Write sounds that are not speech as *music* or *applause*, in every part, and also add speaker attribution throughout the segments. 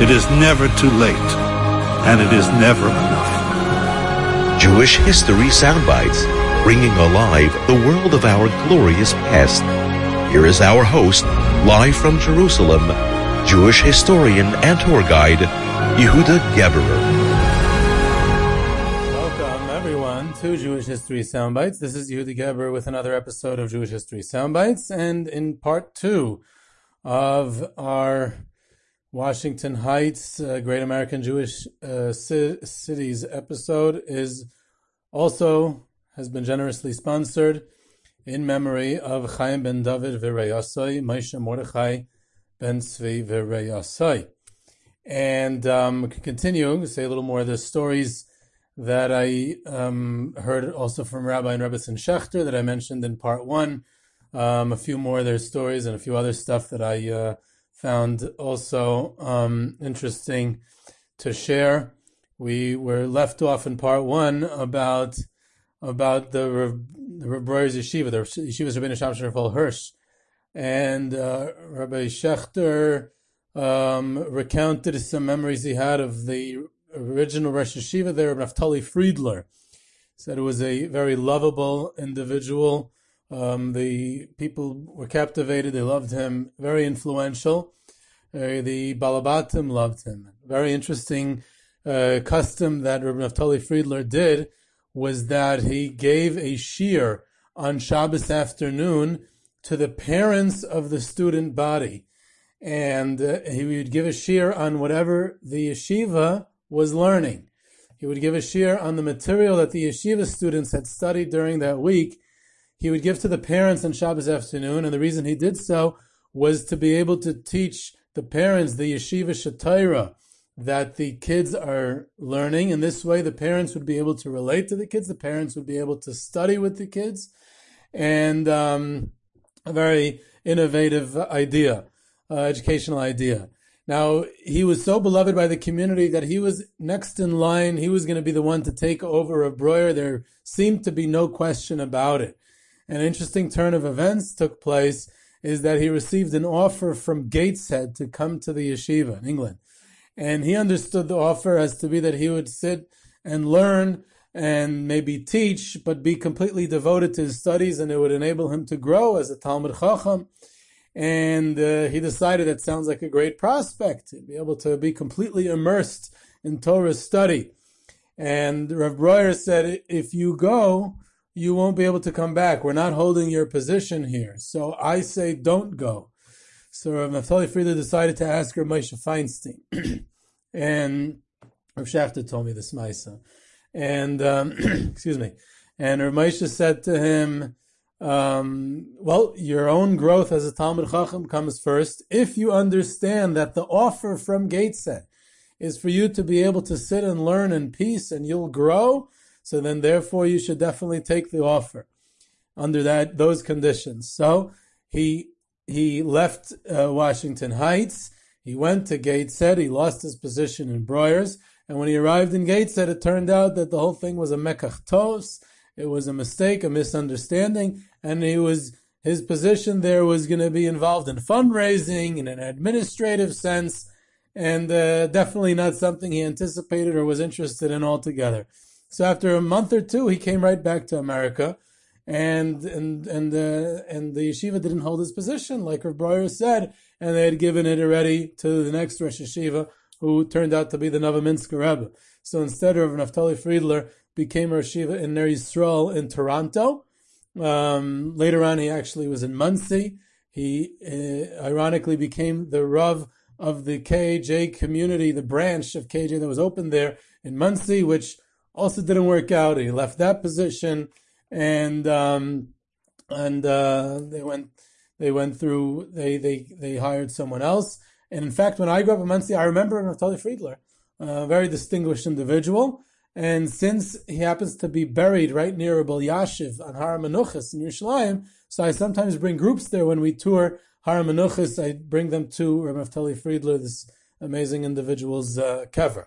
Speaker 1: It is never too late. And it is never enough.
Speaker 2: Jewish History Soundbites, bringing alive the world of our glorious past. Here is our host, live from Jerusalem, Jewish historian and tour guide, Yehuda Geberer.
Speaker 3: Welcome, everyone, to Jewish History Soundbites. This is Yehuda Geberer with another episode of Jewish History Soundbites, and in part two of our Washington Heights uh, Great American Jewish uh, C- Cities episode is also has been generously sponsored in memory of Chaim ben David Vireyasai, Moshe Mordechai ben Tzvi Vireyasai. And um, continue, to say a little more of the stories that I um, heard also from Rabbi and Rebbetzin Schechter that I mentioned in part one. Um, a few more of their stories and a few other stuff that I uh, found also um, interesting to share. We were left off in part one about about the Rabbi Yeshiva, the Yeshiva's Rabbeinu Shamshon Raphael Hirsch, and uh, Rabbi Schechter um, recounted some memories he had of the original Rosh Yeshiva there, Naftali Friedler. Said it was a very lovable individual. Um, the people were captivated. They loved him. Very influential. Uh, the Balabatim loved him. Very interesting uh, custom that Rabbi Naftali Friedler did was that he gave a shiur on Shabbos afternoon to the parents of the student body. And uh, he would give a shiur on whatever the yeshiva was learning. He would give a shiur on the material that the yeshiva students had studied during that week. He would give to the parents on Shabbos afternoon, and the reason he did so was to be able to teach the parents the yeshiva shatira that the kids are learning. In this way, the parents would be able to relate to the kids. The parents would be able to study with the kids, and um, a very innovative idea, uh, educational idea. Now, he was so beloved by the community that he was next in line. He was going to be the one to take over a Breuer. There seemed to be no question about it. An interesting turn of events took place is that he received an offer from Gateshead to come to the yeshiva in England. And he understood the offer as to be that he would sit and learn and maybe teach, but be completely devoted to his studies, and it would enable him to grow as a Talmud Chacham. And uh, he decided that sounds like a great prospect, to be able to be completely immersed in Torah study. And Rav Breuer said, if you go, you won't be able to come back. We're not holding your position here. So I say don't go. So Rav Naftali Friedler decided to ask her Moshe Feinstein. *clears throat* and Rav Schechter told me this, Maisa. And, um, *clears throat* excuse me. And Rav Moshe said to him, um, well, your own growth as a Talmud Chacham comes first if you understand that the offer from Gateshead is for you to be able to sit and learn in peace and you'll grow. So then, therefore, you should definitely take the offer under that those conditions. So he he left uh, Washington Heights. He went to Gateshead. He lost his position in Breuer's. And when he arrived in Gateshead, it turned out that the whole thing was a mekach It was a mistake, a misunderstanding and he was his position there was going to be involved in fundraising in an administrative sense, and uh, definitely not something he anticipated or was interested in altogether. So after a month or two, he came right back to America, and and and uh, and the yeshiva didn't hold his position, like Rav Breuer said, and they had given it already to the next Rosh Yeshiva, who turned out to be the Novominsker Rebbe. So instead of Naftali Friedler, became a Yeshiva in Ner Yisrael in Toronto. Um, later on, he actually was in Monsey. He uh, ironically became the Rav of the KJ community, the branch of KJ that was opened there in Monsey, which also didn't work out. He left that position, and um, and uh, they went they went through they they they hired someone else. And in fact, when I grew up in Monsey, I remember Naftali Friedler, a very distinguished individual. And since he happens to be buried right near Rav Elyashiv on Har Menuchas in Yerushalayim, so I sometimes bring groups there when we tour Har Menuchas. I bring them to Rav Naftali Friedler, this amazing individual's uh, kever.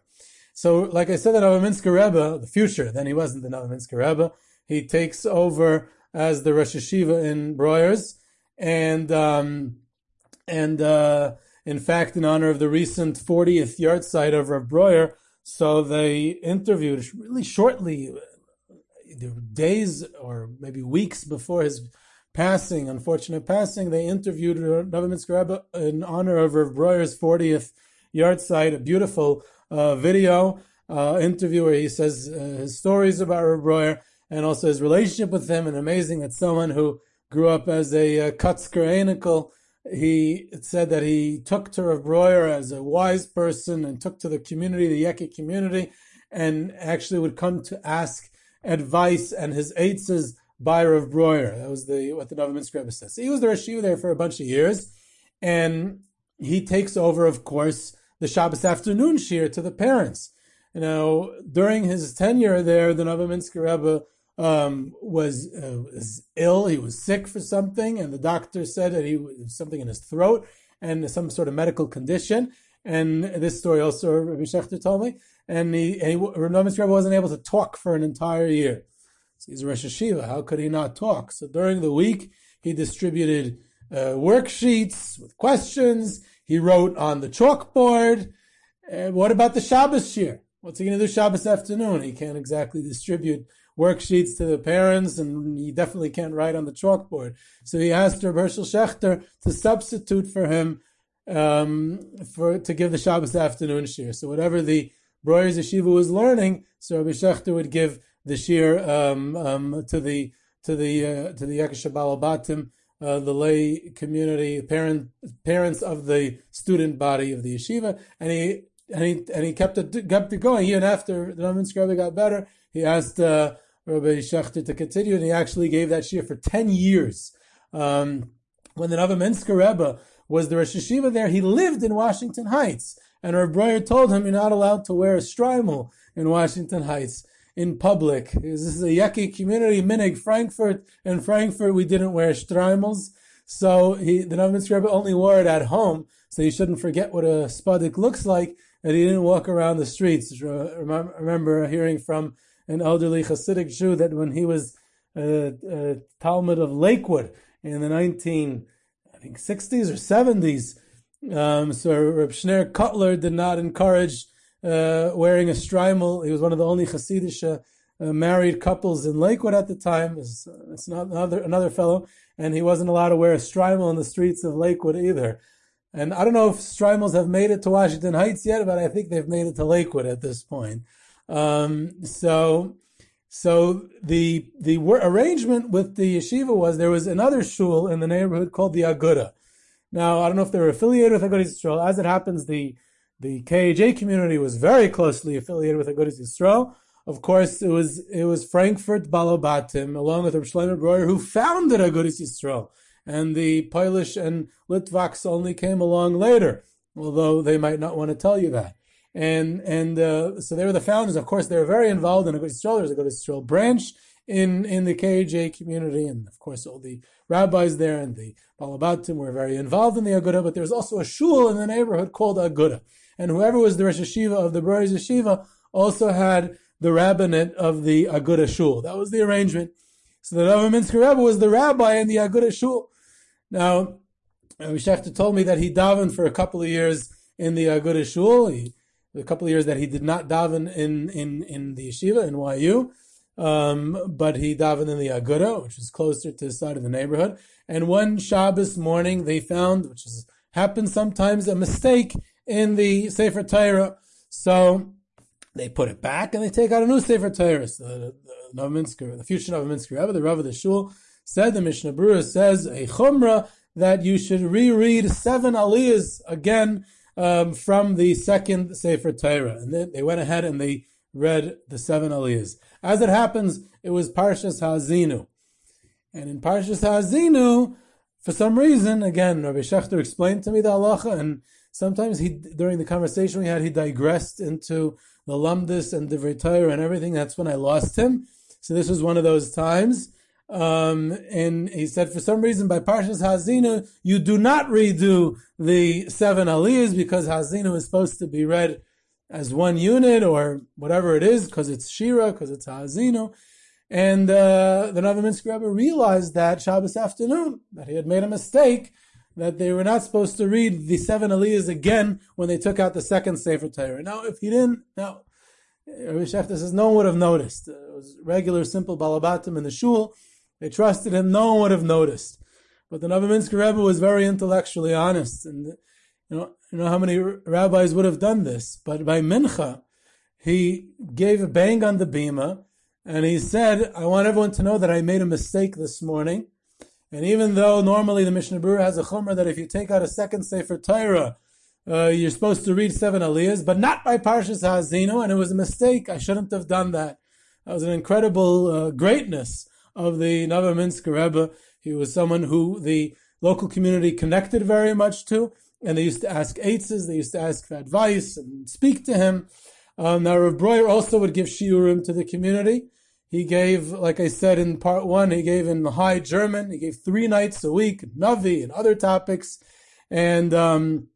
Speaker 3: So, like I said, the Novominsker Rebbe, the future, then he wasn't the Novominsker Rebbe. He takes over as the Rosh Yeshiva in Breuers, and um, and uh, in fact, in honor of the recent 40th yahrzeit of Rav Breuer, so they interviewed really shortly, days or maybe weeks before his passing, unfortunate passing. They interviewed Novominsker Rebbe in honor of Rav Breuer's 40th yahrzeit, a beautiful uh, video uh, interview where he says uh, his stories about Rav Breuer and also his relationship with him. And amazing that someone who grew up as a uh, Kutzker he said that he took to Rav Breuer as a wise person and took to the community, the Yeki community, and actually would come to ask advice and his aitzes by Rav Breuer. That was the what the Novominsker Rebbe says. So he was the Rashiv there for a bunch of years, and he takes over, of course, the Shabbos afternoon shiur to the parents. You know, during his tenure there, the Novominsker Rebbe um, was uh, was ill. He was sick for something, and the doctor said that he was something in his throat and some sort of medical condition. And this story also Rabbi Shechter told me. And he, and he Rebbe wasn't able to talk for an entire year. So he's a Rosh Yeshiva. How could he not talk? So during the week, he distributed uh, worksheets with questions. He wrote on the chalkboard. And what about the Shabbos shiur? What's he going to do Shabbos afternoon? He can't exactly distribute worksheets to the parents, and he definitely can't write on the chalkboard. So he asked Reb Hershel Schachter to substitute for him um, for to give the Shabbos afternoon shiur. So whatever the Breuer's yeshiva was learning, so Rabbi Schachter would give the shiur um, um, to the to the uh, to the Yekesh Batim, uh, the lay community, parent parents of the student body of the yeshiva, and he and he and he kept it kept it going. Even after the Rebbe got better, he asked uh, Rabbi Shechter to continue, and he actually gave that shiur for 10 years. Um, when the Novominsker Rebbe was the Rosh Yeshiva there, he lived in Washington Heights. And Rabbi Breuer told him, you're not allowed to wear a shtreimel in Washington Heights in public. This is a Yeki community, Minig, Frankfurt. In Frankfurt, we didn't wear shtreimels. So he, the Novominsker Rebbe only wore it at home, so you shouldn't forget what a spudik looks like, and he didn't walk around the streets. Remember hearing from an elderly Hasidic Jew that when he was a, a Talmud of Lakewood in the 19, I think 60s or 70s, um, so Reb Shneur Kotler did not encourage uh, wearing a shtreimel. He was one of the only Hasidic uh, married couples in Lakewood at the time. It's, it's, not another another fellow, and he wasn't allowed to wear a shtreimel in the streets of Lakewood either. And I don't know if shtreimels have made it to Washington Heights yet, but I think they've made it to Lakewood at this point. Um, so, so the the arrangement with the yeshiva was there was another shul in the neighborhood called the Aguda. Now I don't know if they were affiliated with Agudas Yisrael. As it happens, the the KJ community was very closely affiliated with Agudas Yisrael. Of course, it was it was Frankfurt Balobatim along with Reb Shlomo Breuer who founded Agudas Yisrael, and the Polish and Litvaks only came along later, although they might not want to tell you that and and uh, so they were the founders. Of course, they were very involved in Agudas Yisrael. There's a Agudas Yisrael branch in in the KJ community, and of course, all the rabbis there and the Balabatim were very involved in the Aguda. But there was also a shul in the neighborhood called Aguda, and whoever was the Rosh Yeshiva of the Breuer's Yeshiva also had the rabbinate of the Aguda shul. That was the arrangement. So the Novominsker Rebbe was the rabbi in the Aguda shul. Now, Shechta told me that he davened for a couple of years in the Aguda shul. The couple of years that he did not daven in in in the yeshiva in YU, um, but he davened in the Aguda, which is closer to the side of the neighborhood. And one Shabbos morning, they found, which is happens sometimes, a mistake in the Sefer Torah. So they put it back and they take out a new Sefer Torah. So the, the Novominsker, the future Novominsker Rebbe, the Rav of the Shul, said, the Mishnah Berurah says, a chumrah that you should reread seven aliyahs again um, from the second Sefer Torah. And then they went ahead and they read the seven aliyahs. As it happens, it was Parshas Ha'azinu. And in Parshas Ha'azinu, for some reason, again, Rabbi Shechter explained to me the halacha, and sometimes he, during the conversation we had, he digressed into the Lamdis and the Torah and everything. That's when I lost him. So this was one of those times. Um, and he said, for some reason, by Parshas Hazinu, you do not redo the seven aliyahs because Hazinu is supposed to be read as one unit or whatever it is, because it's Shira, because it's Hazinu. And uh, the Novominsker Rebbe realized that Shabbos afternoon, that he had made a mistake, that they were not supposed to read the seven aliyahs again when they took out the second Sefer Torah. Now, if he didn't, now, Shechter says no one would have noticed. It was regular, simple balabatim in the shul. They trusted him. No one would have noticed. But the Novominsker Rebbe was very intellectually honest, and you know, you know how many rabbis would have done this. But by mincha, he gave a bang on the bima, and he said, "I want everyone to know that I made a mistake this morning." And even though normally the Mishnah Berurah has a chumrah that if you take out a second Sefer Torah, uh, you're supposed to read seven aliyahs, but not by Parshas Hazino, and it was a mistake. I shouldn't have done that. That was an incredible uh, greatness of the Novominsker Rebbe. He was someone who the local community connected very much to, and they used to ask eitzes, they used to ask for advice and speak to him. Um, now, Rav Breuer also would give shiurim to the community. He gave, like I said in part one, he gave in High German. He gave three nights a week, Navi and other topics. And um,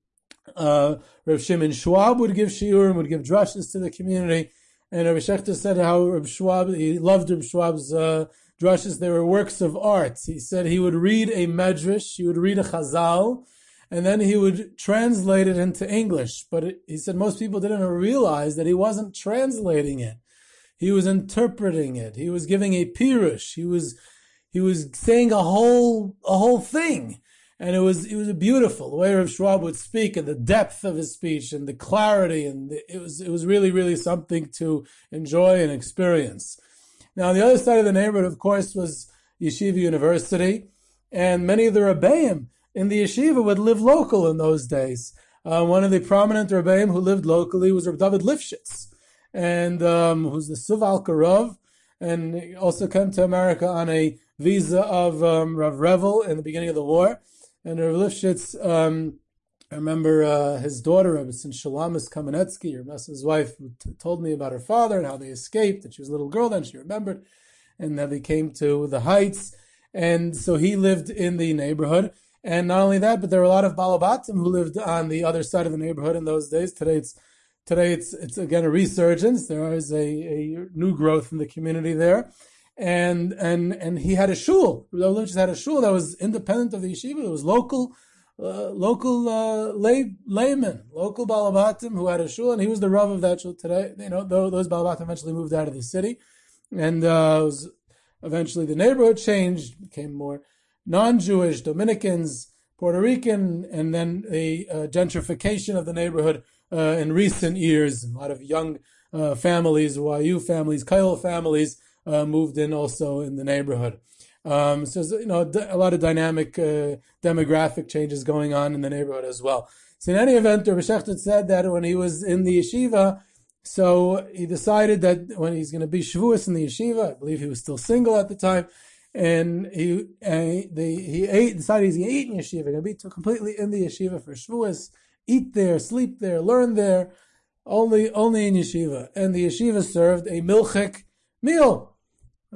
Speaker 3: uh, Rav Shimon Schwab would give shiurim, would give drushes to the community. And Rabbi Shechter said how Rav Schwab, he loved Rav Schwab's uh, drushes. They were works of art. He said he would read a medrash, he would read a chazal, and then he would translate it into English. But it, he said most people didn't realize that he wasn't translating it. He was interpreting it. He was giving a pirush. He was, he was saying a whole, a whole thing. And it was, it was beautiful the way Rav Schwab would speak and the depth of his speech and the clarity. And it was, it was really, really something to enjoy and experience. Now, on the other side of the neighborhood, of course, was Yeshiva University. And many of the Rebbeim in the yeshiva would live local in those days. Uh, one of the prominent Rebbeim who lived locally was Reb David Lifshitz and um, who's the Suvalker Rav, and also came to America on a visa of um, Rav Revel in the beginning of the war. And Rav Lifshitz, um, I remember uh, his daughter, Rabbi Shalamis Kamenetsky, your his wife, t- told me about her father and how they escaped, and she was a little girl then, she remembered, and that they came to the Heights. And so he lived in the neighborhood. And not only that, but there were a lot of Balabatim who lived on the other side of the neighborhood in those days. Today it's Today it's it's again a resurgence. There is a, a new growth in the community there, and and and he had a shul. Lynch had a shul that was independent of the yeshiva. It was local, uh, local uh, lay, layman, local balabatim who had a shul, and he was the rav of that shul today. You know, those balabatim eventually moved out of the city, and uh, was eventually the neighborhood changed, became more non-Jewish, Dominicans, Puerto Rican, and then the uh, gentrification of the neighborhood uh, in recent years. A lot of young uh, families, YU families, Kyle families uh, moved in also in the neighborhood. Um, so you know a lot of dynamic uh, demographic changes going on in the neighborhood as well. So in any event, Rabbi Shechter said that when he was in the yeshiva, so he decided that when he's going to be shavuos in the yeshiva, I believe he was still single at the time, and he and the, he ate decided he's going to eat in yeshiva, going to be completely in the yeshiva for shavuos eat there, sleep there, learn there, only only in yeshiva. And the yeshiva served a milchik meal,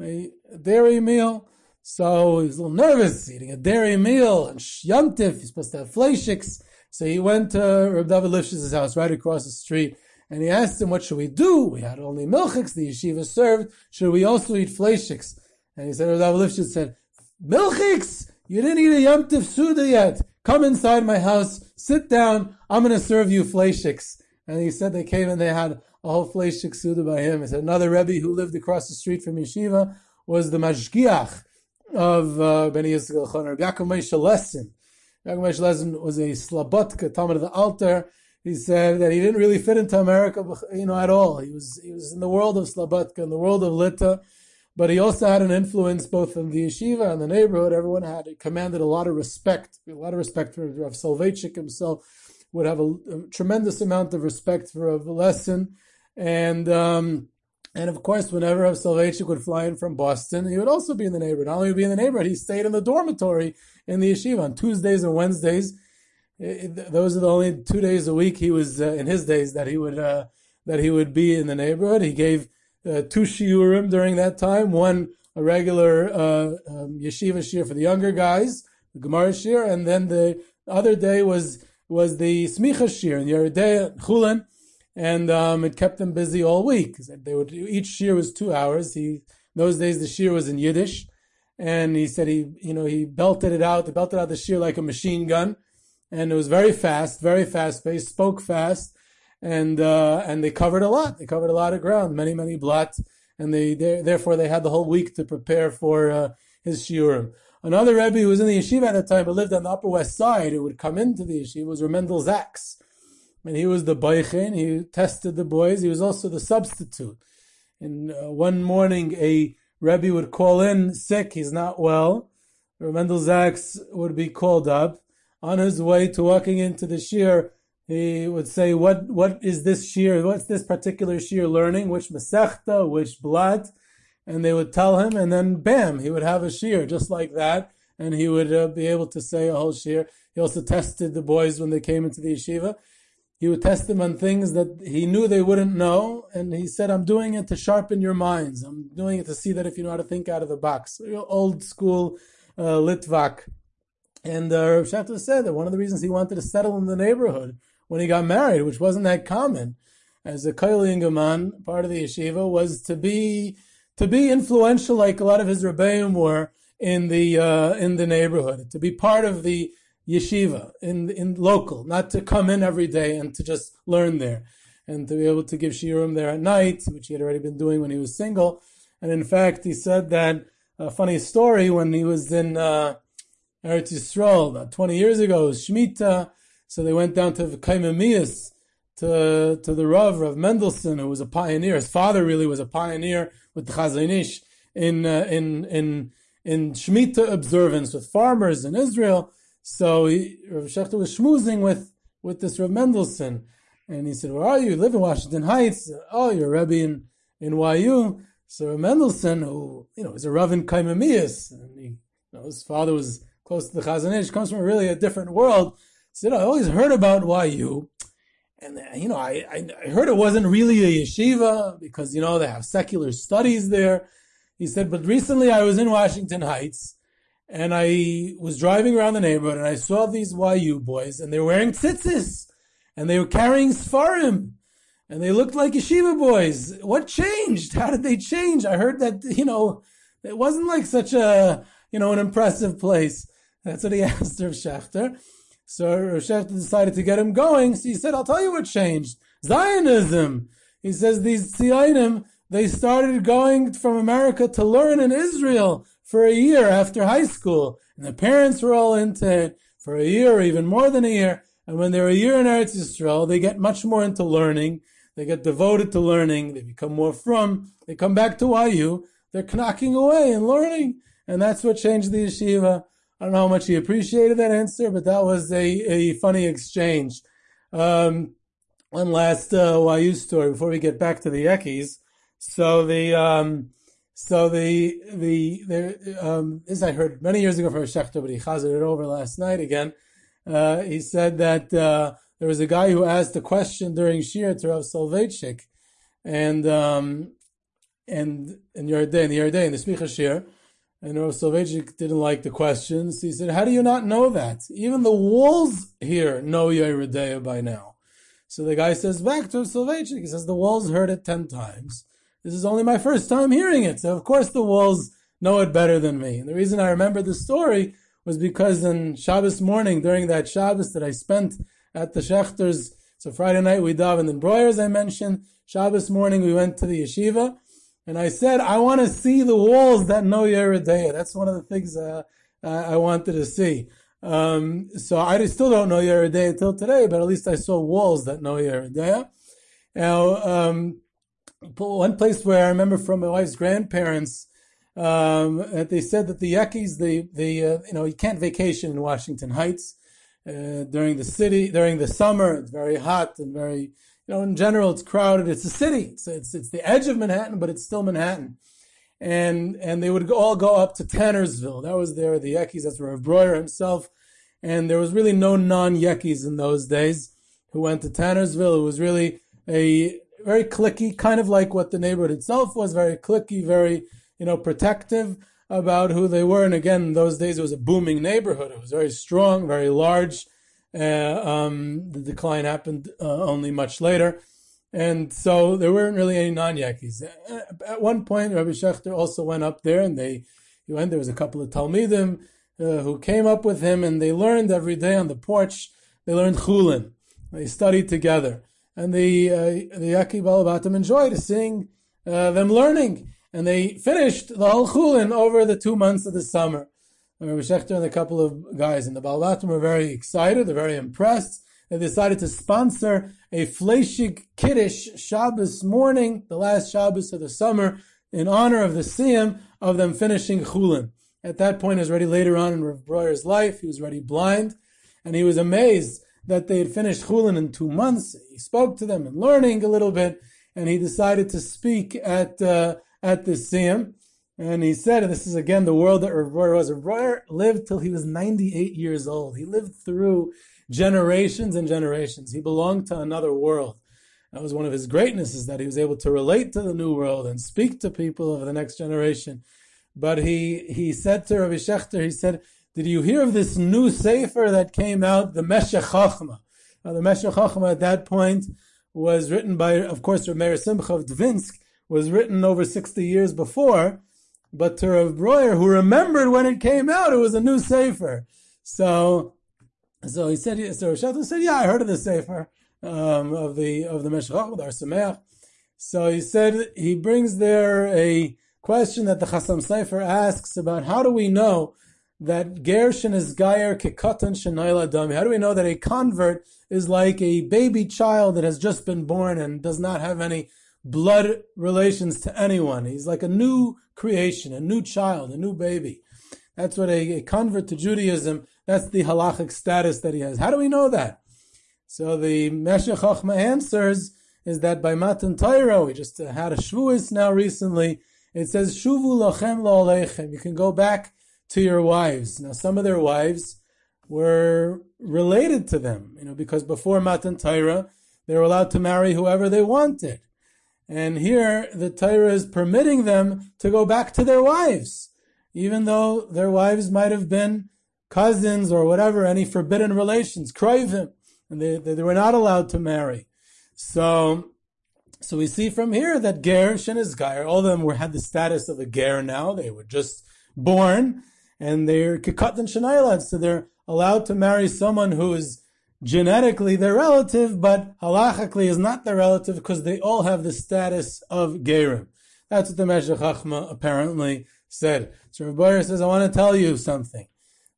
Speaker 3: a dairy meal. So he was a little nervous eating a dairy meal and yontif. He's supposed to have fleishiks. So he went to Reb David Lifshitz' house right across the street, and he asked him, "What should we do? We had only milchiks. The yeshiva served. Should we also eat fleishiks?" And he said, Reb David Lifshitz said, "Milchiks? You didn't eat a yontif suda yet. Come inside my house, sit down, I'm going to serve you fleishiks. And he said they came and they had a whole fleishik suda by him. He said another Rebbe who lived across the street from Yeshiva was the Mashgiach of uh, Beni Yisrael Choner, Yaakov Lessin. Yaakov Lessin was a Slobodka, Talmud of the Alter. he said that he didn't really fit into America, you know, at all. He was he was in the world of Slobodka, in the world of Lita, but he also had an influence both in the yeshiva and the neighborhood. Everyone had commanded a lot of respect, a lot of respect for Rav Soloveitchik himself. Would have a, a, tremendous amount of respect for Rav Lessin, and um, and of course, whenever Rav Soloveitchik would fly in from Boston, he would also be in the neighborhood. Not only would be in the neighborhood, he stayed in the dormitory in the yeshiva on Tuesdays and Wednesdays those are the only two days a week he was uh, in his days that he would uh, that he would be in the neighborhood. He gave uh, two shiurim during that time. One a regular uh, um, yeshiva shiur for the younger guys, the Gemara shiur, and then the other day was was the smicha shiur in Yoreh Deah Chulin, and um, it kept them busy all week. They would each shiur was two hours. He those days the shiur was in Yiddish, and he said he you know he belted it out, belted out the shiur like a machine gun and it was very fast, very fast paced, spoke fast, and uh, and they covered a lot. They covered a lot of ground, many many blots, and they, therefore they had the whole week to prepare for uh, his shiurim. Another Rebbe who was in the yeshiva at the time, but lived on the Upper West Side, who would come into the yeshiva was Reb Mendel Zaks. And he was the boichin, he tested the boys, he was also the substitute. And uh, one morning, a Rebbe would call in sick, he's not well. Reb Mendel Zaks would be called up, on his way to walking into the shiur, he would say, "What what is this shiur? What's this particular shiur learning? Which masechta? Which blood?" And they would tell him, and then bam, he would have a shiur just like that, and he would uh, be able to say a whole shiur. He also tested the boys when they came into the yeshiva. He would test them on things that he knew they wouldn't know, and he said, "I'm doing it to sharpen your minds. I'm doing it to see that if you know how to think out of the box." Old school uh, Litvak and uh, Rav Schachter said that one of the reasons he wanted to settle in the neighborhood when he got married, which wasn't that common, as a Koilingaman, part of the yeshiva, was to be to be influential like a lot of his rebbeim were in the uh, in the neighborhood, to be part of the yeshiva in in local, not to come in every day and to just learn there, and to be able to give shiurim there at night, which he had already been doing when he was single. And in fact, he said that a funny story when he was in. Uh, Eretz Yisrael about 20 years ago, Shemitah. So they went down to Komemiyus, to, to the Rav, Rav Mendelssohn, who was a pioneer. His father really was a pioneer with the Chazon Ish, uh, in, in, in Shemitah observance with farmers in Israel. So he, Rav Shechter was schmoozing with, with this Rav Mendelssohn. And he said, where are you? You live in Washington Heights. Oh, you're a Rebbe in, in YU. So Rav Mendelssohn, who, you know, is a Rav in Komemiyus, and he, you know, his father was close to the Chazon Ish, comes from really a different world. Said, I always heard about YU. And, you know, I, I heard it wasn't really a yeshiva because, you know, they have secular studies there. He said, but recently I was in Washington Heights and I was driving around the neighborhood and I saw these YU boys and they were wearing tzitzis and they were carrying sfarim and they looked like yeshiva boys. What changed? How did they change? I heard that, you know, it wasn't like such a, you know, an impressive place. That's what he *laughs* asked Rav Shechter. So Shechter decided to get him going. So he said, I'll tell you what changed. Zionism. He says these Zionim, they started going from America to learn in Israel for a year after high school. And the parents were all into it for a year or even more than a year. And when they're a year in Eretz Yisrael, they get much more into learning. They get devoted to learning. They become more from. They come back to YU. They're knocking away and learning. And that's what changed the yeshiva. I don't know how much he appreciated that answer, but that was a, a funny exchange. Um, one last uh, YU story before we get back to the Yekis. So the um, so the the there um, this I heard many years ago from Shechter, but he chazed it over last night again. Uh, he said that uh, there was a guy who asked a question during shiur to Rav Soloveitchik, and um, and in Yoreh Deah, in the in the Smicha Shiur, and Rav Soloveitchik didn't like the questions. He said, how do you not know that? Even the walls here know Yoreh Deah by now. So the guy says back to Rav Soloveitchik, he says, the walls heard it ten times. This is only my first time hearing it. So of course the walls know it better than me. And the reason I remember the story was because on Shabbos morning, during that Shabbos that I spent at the Schechters, so Friday night we davened in Breuer, as I mentioned. Shabbos morning we went to the yeshiva. And I said, I want to see the walls that know Yoreh Deah. That's one of the things uh, I wanted to see. Um, so I still don't know Yoreh Deah until today, but at least I saw walls that know Yoreh Deah. Now, um, one place where I remember from my wife's grandparents, um, that they said that the Yekis, the, the, uh, you know, you can't vacation in Washington Heights, uh, during the city, during the summer. It's very hot and very, you know, in general, it's crowded. It's a city. It's, it's, it's the edge of Manhattan, but it's still Manhattan. And, and they would all go up to Tannersville. That was there, the Yekis. That's Rav Breuer himself. And there was really no non-Yekis in those days who went to Tannersville. It was really a very clicky, kind of like what the neighborhood itself was, very clicky, very, you know, protective about who they were. And again, in those days, it was a booming neighborhood. It was very strong, very large. Uh, um, the decline happened uh, only much later. And so there weren't really any non-Yakis. At one point, Rabbi Shechter also went up there and they, he went, there was a couple of Talmidim uh, who came up with him and they learned every day on the porch, they learned Chulin. They studied together. And the, uh, the Yaki Balabatim enjoyed seeing uh, them learning and they finished the whole chulin over the two months of the summer. Rabbi Shechter and a couple of guys in the Balbatim were very excited. They're very impressed. They decided to sponsor a Fleischig Kiddush Shabbos morning, the last Shabbos of the summer, in honor of the Siyum of them finishing chulin. At that point, it was already later on in Rav Breuer's life. He was already blind, and he was amazed that they had finished chulin in two months. He spoke to them and learning a little bit, and he decided to speak at uh, at the Siyum. And he said, and this is again the world that Rav Breuer was. Rav lived till he was 98 years old. He lived through generations and generations. He belonged to another world. That was one of his greatnesses that he was able to relate to the new world and speak to people of the next generation. But he, he said to Rabbi Shechter, he said, did you hear of this new sefer that came out, the Meshech Chochma? Now, the Meshech Chochma at that point was written by, of course, Rav Meir Simcha of Dvinsk, was written over 60 years before, but to Rav Breuer, who remembered when it came out, it was a new Sefer. So, so he said, so Rav said, yeah, I heard of the Sefer, um, of the, of the Meshach, with our Sameach. So he said, he brings there a question that the Chasam Sofer asks about how do we know that Gershon is Gayer Kikatan Shanaila Dami? How do we know that a convert is like a baby child that has just been born and does not have any blood relations to anyone. He's like a new creation, a new child, a new baby. That's what a, a convert to Judaism, that's the halachic status that he has. How do we know that? So the Meshech Chochma answers is that by Matan Torah, we just had a Shavuos now recently, it says, Shuvu lachem lo You can go back to your wives. Now some of their wives were related to them, you know, because before Matan Torah, they were allowed to marry whoever they wanted. And here the Torah is permitting them to go back to their wives, even though their wives might have been cousins or whatever, any forbidden relations, kroivim, and they, they, were not allowed to marry. So, so we see from here that Ger, Shenizgair, all of them were, had the status of a Ger now. They were just born and they're Kikatan Shanaylat, so they're allowed to marry someone who is genetically their relative, but halachically is not their relative because they all have the status of Gerim. That's what the Meshech Chochma apparently said. So Rabbi says, I want to tell you something.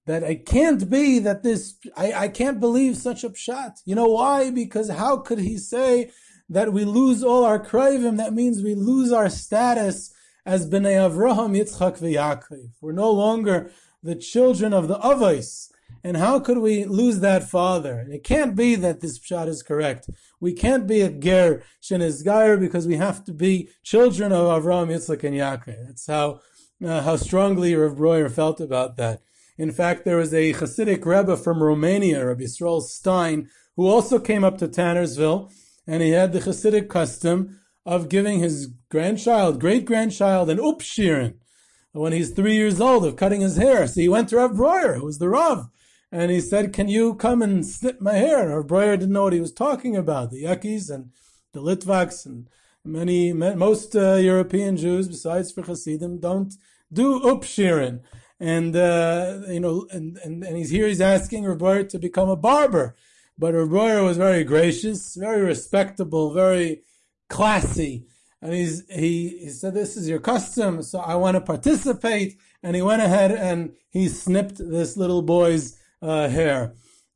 Speaker 3: That it can't be that this, I, I can't believe such a pshat. You know why? Because how could he say that we lose all our krivim? That means we lose our status as Bnei Avraham, Yitzchak, v'Yaakov. We're no longer the children of the Avos. And how could we lose that father? It can't be that this pshat is correct. We can't be a ger shenizgayer because we have to be children of Avraham, Yitzchak, and Yaakov. That's how uh, how strongly Rav Breuer felt about that. In fact, there was a Hasidic Rebbe from Romania, Rabbi Yisrael Stein, who also came up to Tannersville, and he had the Hasidic custom of giving his grandchild, great grandchild, an upshirin when he's three years old of cutting his hair. So he went to Rav Breuer, who was the Rav, and he said, "Can you come and snip my hair?" Our Breuer didn't know what he was talking about. The Yekis and the Litvaks and many, most uh, European Jews, besides for Hasidim, don't do upshirin. And uh, you know, and, and and he's here. He's asking Rav to become a barber, but Rav was very gracious, very respectable, very classy. And he's, he, he said, this is your custom, so I want to participate. And he went ahead and he snipped this little boy's uh, hair.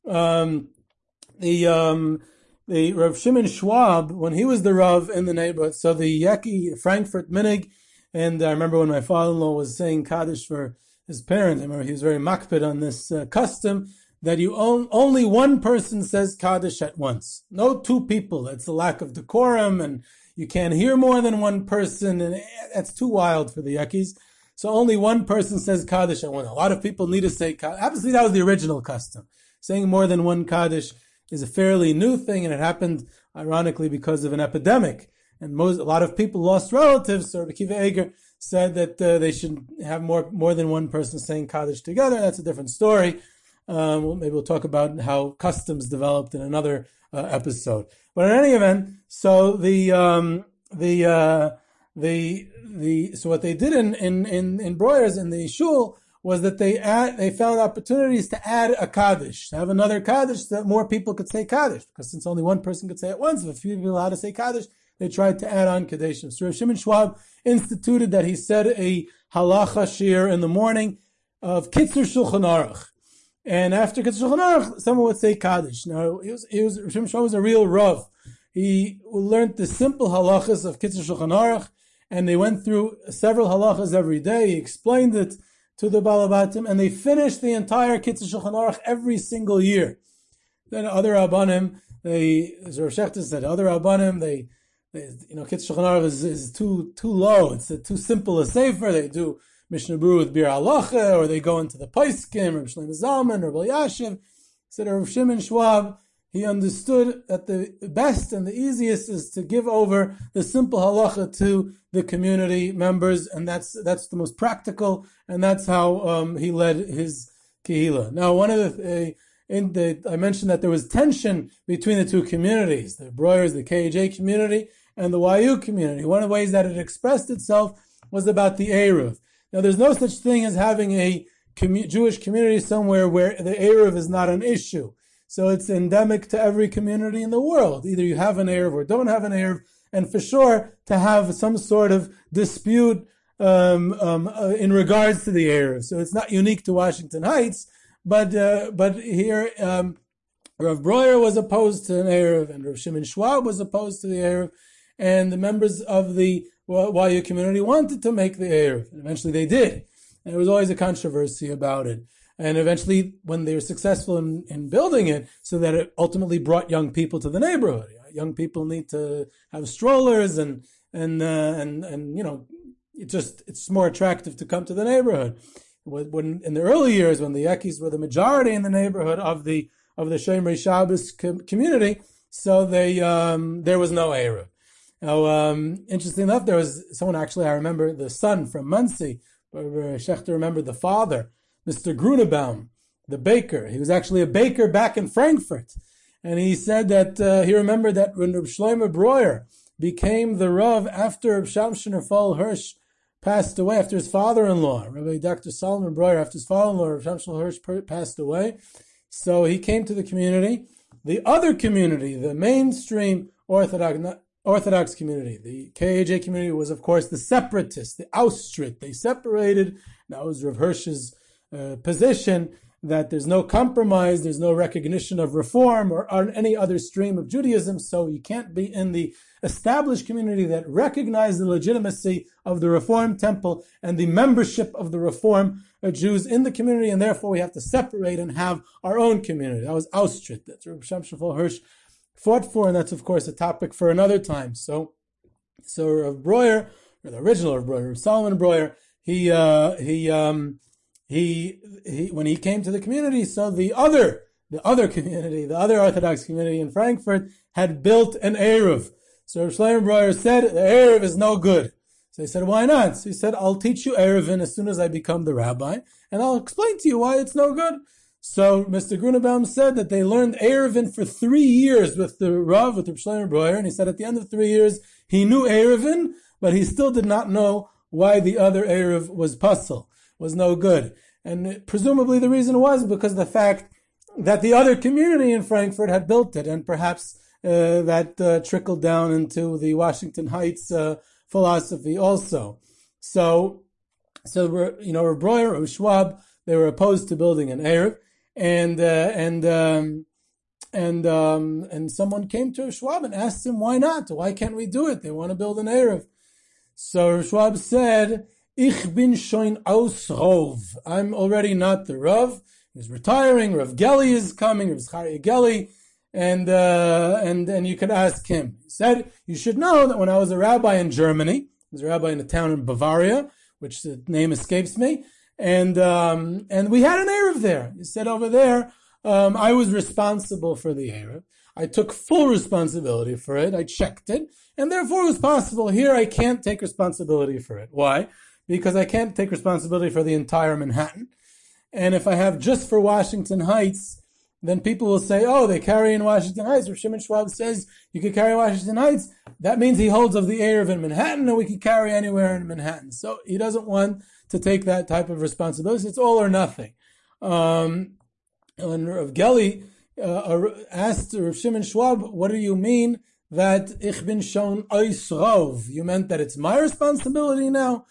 Speaker 3: Um, the um, the Rav Shimon Schwab, when he was the Rav in the neighborhood, so the Yeki Frankfurt Minig, and I remember when my father-in-law was saying Kaddish for his parents, I remember he was very makpid on this uh, custom that you own, only one person says Kaddish at once. No two people. It's a lack of decorum and you can't hear more than one person and that's too wild for the Yekis. So only one person says Kaddish at once. A lot of people need to say Kaddish. Obviously that was the original custom. Saying more than one Kaddish is a fairly new thing and it happened ironically because of an epidemic. And most, a lot of people lost relatives. So Akiva Eger said that uh, they should have more, more than one person saying Kaddish together. That's a different story. Um, well, maybe we'll talk about how customs developed in another uh, episode. But in any event, so the um, the uh, the the so what they did in in in, in Breuer's in the shul was that they add, they found opportunities to add a kaddish, to have another kaddish that more people could say kaddish. Because since only one person could say it once, if a few people had to say kaddish, they tried to add on kaddish. So Rav Shimon Schwab instituted that he said a halacha shir in the morning of kitzur shulchan aruch. And after Kitzur Shulchan Aruch, someone would say Kaddish. Now, he was, he was, Rishim Shlomo was a real Rav. He learned the simple halachas of Kitzur Shulchan Aruch, and they went through several halachas every day. He explained it to the Balabatim, and they finished the entire Kitzur Shulchan Aruch every single year. Then other Rabbanim, they, as said, other Rabbanim, they, they, you know, Kitzur Shulchan Aruch is, is too, too low. It's a, too simple a safer. They do Mishnah Berurah with Biur Halacha, or they go into the Paiskim, or Shlomo Zalman, or Yashiv. Said Rav Shimon Schwab, he understood that the best and the easiest is to give over the simple halacha to the community members, and that's that's the most practical, and that's how um, he led his kehila. Now, one of the, uh, in the I mentioned that there was tension between the two communities, the Breuers, the KJ community, and the YU community. One of the ways that it expressed itself was about the Eruv. Now, there's no such thing as having a commu- Jewish community somewhere where the Eruv is not an issue. So it's endemic to every community in the world. Either you have an Eruv or don't have an Eruv, and for sure to have some sort of dispute um, um, uh, in regards to the Eruv. So it's not unique to Washington Heights, but uh, but here um, Rav Breuer was opposed to an Eruv, and Rav Shimon Schwab was opposed to the Eruv, and the members of the YU community wanted to make the Eruv. And eventually they did. And there was always a controversy about it. And eventually, when they were successful in, in building it, so that it ultimately brought young people to the neighborhood. Young people need to have strollers and, and, uh, and, and, you know, it just, it's more attractive to come to the neighborhood. When, in the early years, when the Yekis were the majority in the neighborhood of the, of the Shemrei Shabbos com- community, so they, um, there was no Eruv. Now, um, interesting enough, there was someone actually, I remember the son from Monsey, Shechter remembered the father, Mr. Grunebaum, the baker. He was actually a baker back in Frankfurt. And he said that uh, he remembered that when Reb Shlomo Breuer became the Rav after Reb Shamshon Hirsch passed away, after his father-in-law, Rabbi Dr. Solomon Breuer, after his father-in-law, Reb Shamshon Hirsch passed away. So he came to the community. The other community, the mainstream Orthodox, Orthodox community. The KAJ community was, of course, the separatists, the Austritt. They separated. That was Rav Hirsch's uh, position that there's no compromise, there's no recognition of reform or, any other stream of Judaism. So you can't be in the established community that recognize the legitimacy of the Reform Temple and the membership of the Reform uh, Jews in the community, and therefore we have to separate and have our own community. That was Austritt. That's Rav Shamshon Hirsch fought for, and that's of course a topic for another time. So, so Rav Breuer, or the original Rav Breuer, Solomon Breuer, he uh, he um, he he when he came to the community, so the other the other community, the other Orthodox community in Frankfurt, had built an eruv. So Rav said the eruv is no good. So he said, why not? So he said, I'll teach you eruvin as soon as I become the rabbi, and I'll explain to you why it's no good. So Mr. Grunebaum said that they learned Eruvin for three years with the Rav, with the Shlomo Breuer, and he said at the end of three years he knew Eruvin, but he still did not know why the other Eruv was puzzle, was no good. And presumably the reason was because the fact that the other community in Frankfurt had built it, and perhaps uh, that uh, trickled down into the Washington Heights uh, philosophy also. So, so you know, Breuer or Schwab, they were opposed to building an Eruv. and uh, and um, and um, and someone came to Schwab and asked him why not? Why can't we do it? They want to build an eruv. So Schwab said, "Ich bin schon aus Rov. I'm already not the Rav. He's retiring. Rav Gelley is coming. Rav Zecharia Gelley." And uh, and and you could ask him. He said, "You should know that when I was a rabbi in Germany, I was a rabbi in a town in Bavaria, which the name escapes me, and um, and we had an eruv there. He said over there, um, I was responsible for the eruv. I took full responsibility for it. I checked it, and therefore it was possible. Here, I can't take responsibility for it. Why? Because I can't take responsibility for the entire Manhattan. And if I have just for Washington Heights, then people will say, oh, they carry in Washington Heights. Rav Shimon Schwab says you could carry Washington Heights. That means he holds of the eruv in Manhattan, and we can carry anywhere in Manhattan. So he doesn't want to take that type of responsibility. It's all or nothing. Um, and Rav Gelley uh, asked Rav Shimon Schwab, what do you mean that ich bin schon eis You meant that it's my responsibility now?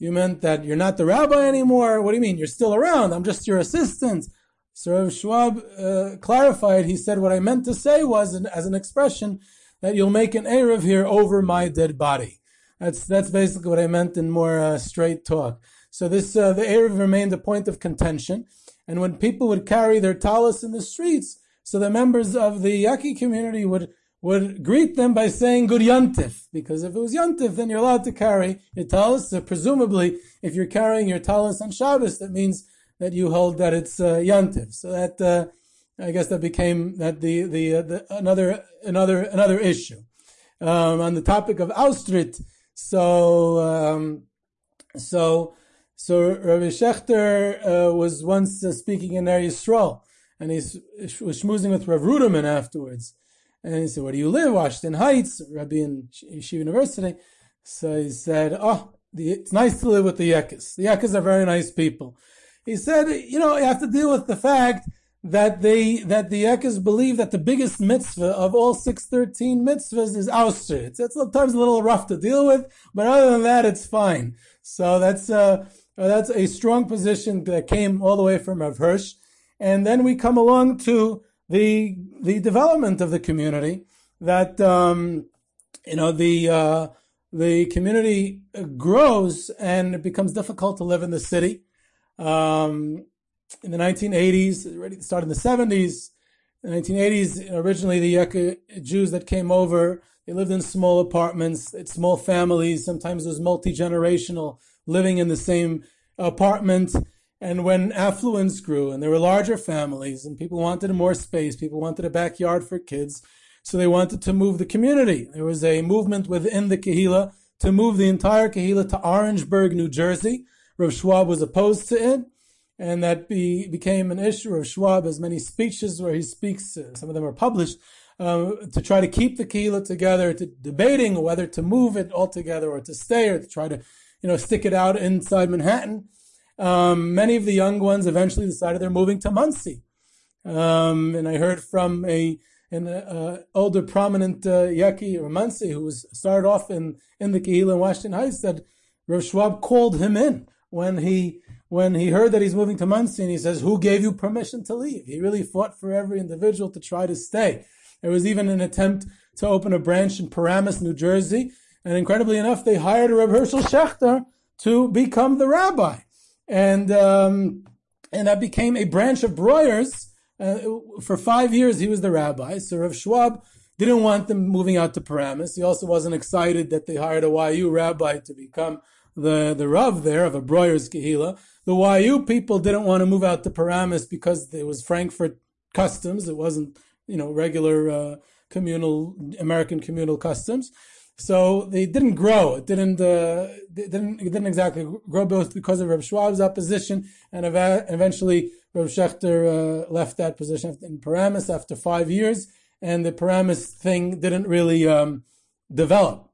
Speaker 3: You meant that you're not the rabbi anymore? What do you mean? You're still around. I'm just your assistant. So Schwab uh, clarified. He said, "What I meant to say was, an, as an expression, that you'll make an eruv here over my dead body." That's that's basically what I meant in more uh, straight talk. So this uh, the eruv remained a point of contention, and when people would carry their talis in the streets, so the members of the Yeki community would would greet them by saying "Good Yantif," because if it was Yantif, then you're allowed to carry your talis. So presumably, if you're carrying your talis on Shabbos, that means that you hold that it's uh, yantiv. So that uh, I guess that became that the the, uh, the another another another issue um, on the topic of Austritt. So um, so so Rabbi Shechter uh, was once uh, speaking in Eretz Yisrael, and he was schmoozing with Rav Ruderman afterwards. And he said, "Where do you live?" Washington Heights, Rabbi in Yeshiva University. So he said, "Oh, the, it's nice to live with the Yekis. The Yekis are very nice people." He said, you know, you have to deal with the fact that they that the Yekis believe that the biggest mitzvah of all 613 mitzvahs is ouster. It's, it's sometimes a little rough to deal with, but other than that, it's fine. So that's uh, that's a strong position that came all the way from Rav Hirsch. And then we come along to the the development of the community that um, you know the uh, the community grows and it becomes difficult to live in the city. Um, in the 1980s, already started in the 70s, the 1980s, originally the Yucca Jews that came over, they lived in small apartments, small families. Sometimes it was multi-generational, living in the same apartment. And when affluence grew and there were larger families and people wanted more space, people wanted a backyard for kids, so they wanted to move the community. There was a movement within the Kehila to move the entire Kehila to Orangeburg, New Jersey, Rav Schwab was opposed to it, and that be, became an issue. Rav Schwab has many speeches where he speaks, uh, some of them are published, uh, to try to keep the Kehillah together, to debating whether to move it altogether or to stay or to try to, you know, stick it out inside Manhattan. Um, many of the young ones eventually decided they're moving to Monsey. Um, and I heard from a an uh, older prominent uh, Yeki or Monsey who was started off in, in the Kehillah in Washington Heights that Rav Schwab called him in when he when he heard that he's moving to Monsey, and he says, "Who gave you permission to leave?" He really fought for every individual to try to stay. There was even an attempt to open a branch in Paramus, New Jersey, and incredibly enough, they hired Reb Herschel Schachter to become the rabbi, and um, and that became a branch of Breuer's. Uh, for five years, he was the rabbi. So Rav Schwab didn't want them moving out to Paramus. He also wasn't excited that they hired a YU rabbi to become the, the Rav there of a Breuer's Kehila. The YU people didn't want to move out to Paramus because it was Frankfurt customs. It wasn't, you know, regular uh, communal, American communal customs. So they didn't grow. It didn't, uh, it didn't, it didn't exactly grow both because of Reb Schwab's opposition and eventually Reb Shechter uh, left that position in Paramus after five years and the Paramus thing didn't really um, develop.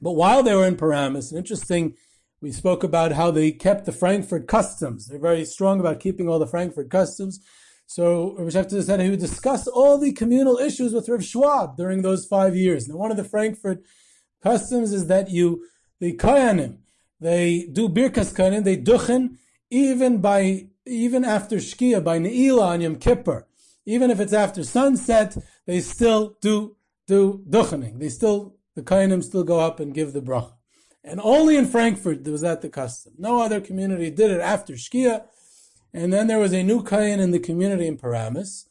Speaker 3: But while they were in Paramus, an interesting we spoke about how they kept the Frankfurt customs. They're very strong about keeping all the Frankfurt customs. So Rav Shechter said he would discuss all the communal issues with Rav Schwab during those five years. Now, one of the Frankfurt customs is that you, the Kayanim, they do Birkas Kayanim, they duchen, even by even after Shkia by Ne'ilah on Yom Kippur, even if it's after sunset, they still do do duchening. They still the kainim still go up and give the bracha. And only in Frankfurt was that the custom. No other community did it after Shkia. And then there was a new kain in the community in Paramus.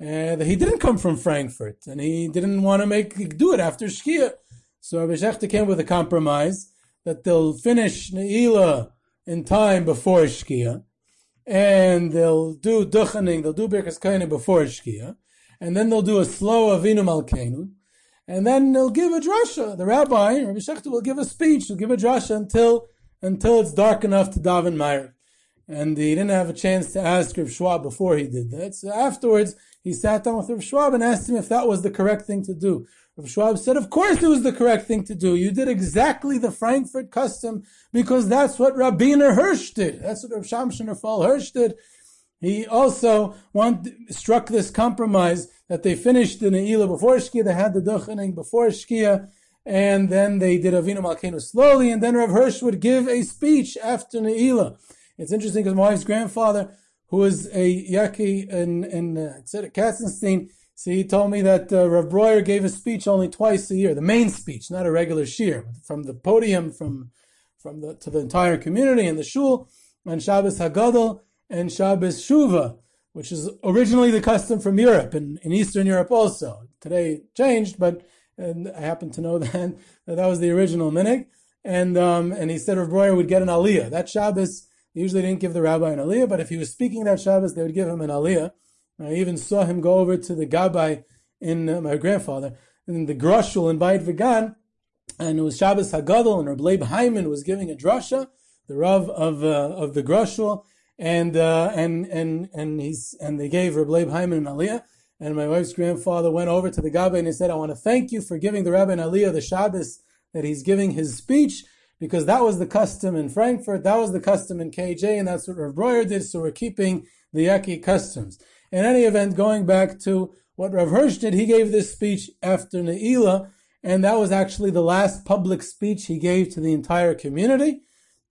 Speaker 3: Uh, and he didn't come from Frankfurt, and he didn't want to make do it after Shkia. So Rabbi Shechter came with a compromise that they'll finish Ne'ilah in time before Shkia, and they'll do Duchening, they'll do Birkas Kainim before Shkia, and then they'll do a slow Avinu Malkeinu, and then they'll give a drasha. The rabbi, Rabbi Shechter, will give a speech, he'll give a drasha until until it's dark enough to daven Maariv. And he didn't have a chance to ask Rav Schwab before he did that. So afterwards, he sat down with Rav Schwab and asked him if that was the correct thing to do. Rav Schwab said, of course it was the correct thing to do. You did exactly the Frankfurt custom because that's what Rabbiner Hirsch did. That's what Rav Shamshon Fall Hirsch did. He also want, struck this compromise that they finished the Ne'ilah before Shkia, they had the Duchening before Shkia, and then they did Avinu Malkeinu slowly, and then Rav Hirsch would give a speech after Ne'ilah. It's interesting because my wife's grandfather, who was a Yeki in, in uh, Katzenstein, so he told me that uh, Rav Breuer gave a speech only twice a year, the main speech, not a regular shiur, from the podium, from from the to the entire community in the shul, on Shabbos Hagadol and Shabbos Shuva, which is originally the custom from Europe and in Eastern Europe also. Today changed, but and I happen to know *laughs* that that, that was the original minig. And um, and he said Rav Breuer would get an aliyah. That Shabbos, they usually didn't give the rabbi an aliyah, but if he was speaking that Shabbos, they would give him an aliyah. I even saw him go over to the Gabbai in uh, my grandfather, in the Grushel in Beit Vegan, and it was Shabbos Hagadol, and Leib Hyman was giving a drasha, the Rav of uh, of the Grushel, and uh, and and and he's and they gave Leib Hyman an aliyah. And my wife's grandfather went over to the Gabbai and he said, "I want to thank you for giving the Rabbi aliyah the Shabbos that he's giving his speech." Because that was the custom in Frankfurt, that was the custom in KJ, and that's what Rav Breuer did. So we're keeping the Yeki customs. In any event, going back to what Rav Hirsch did, he gave this speech after Ne'ilah, and that was actually the last public speech he gave to the entire community.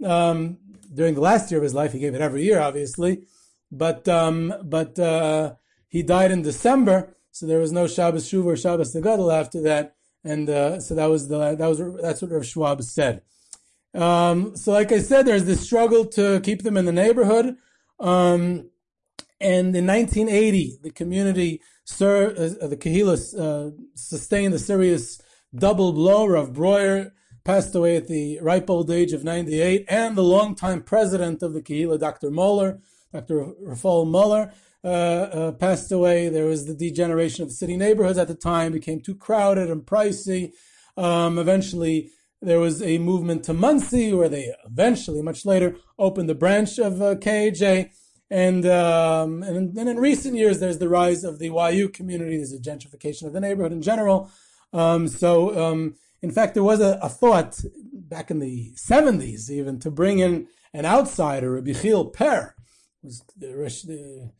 Speaker 3: Um, during the last year of his life, he gave it every year, obviously, but um, but uh, he died in December, so there was no Shabbos Shuv or Shabbos Negadol after that, and uh, so that was the that was that's what Rav Schwab said. Um, so, like I said, there's this struggle to keep them in the neighborhood. Um, and in 1980, the community, sir, uh, the Kahilas uh, sustained a serious double blow. Rav Breuer passed away at the ripe old age of 98, and the longtime president of the Kahila, Dr. Muller, Dr. Rafal Muller, uh, uh, passed away. There was the degeneration of city neighborhoods at the time, became too crowded and pricey. Um, eventually, there was a movement to Monsey, where they eventually, much later, opened the branch of uh, KJ. And, um, and then in recent years, there's the rise of the YU community. There's a gentrification of the neighborhood in general. Um, so, um, in fact, there was a, a, thought back in the 70s even to bring in an outsider, Rabbi Chil Per, the, the,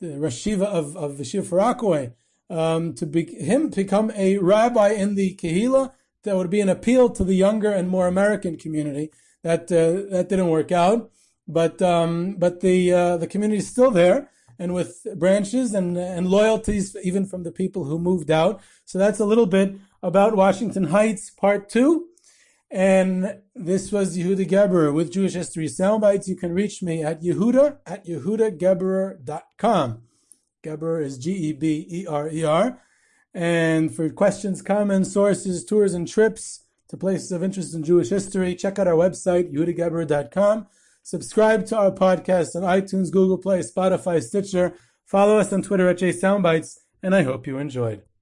Speaker 3: the Rosh Yeshiva of, of the Shiva Rockaway, um, to be, him become a rabbi in the Kehila. That would be an appeal to the younger and more American community. That uh, that didn't work out but um, but the uh, the community is still there and with branches and and loyalties even from the people who moved out. So that's a little bit about Washington Heights, part two. And this was Yehuda Geberer with Jewish History Soundbites. You can reach me at Yehuda at yehudageberer.com. Geberer is G-E-B-E-R-E-R. And for questions, comments, sources, tours, and trips to places of interest in Jewish history, check out our website, yehudageberer.com. Subscribe to our podcast on iTunes, Google Play, Spotify, Stitcher. Follow us on Twitter at JSoundbites, and I hope you enjoyed.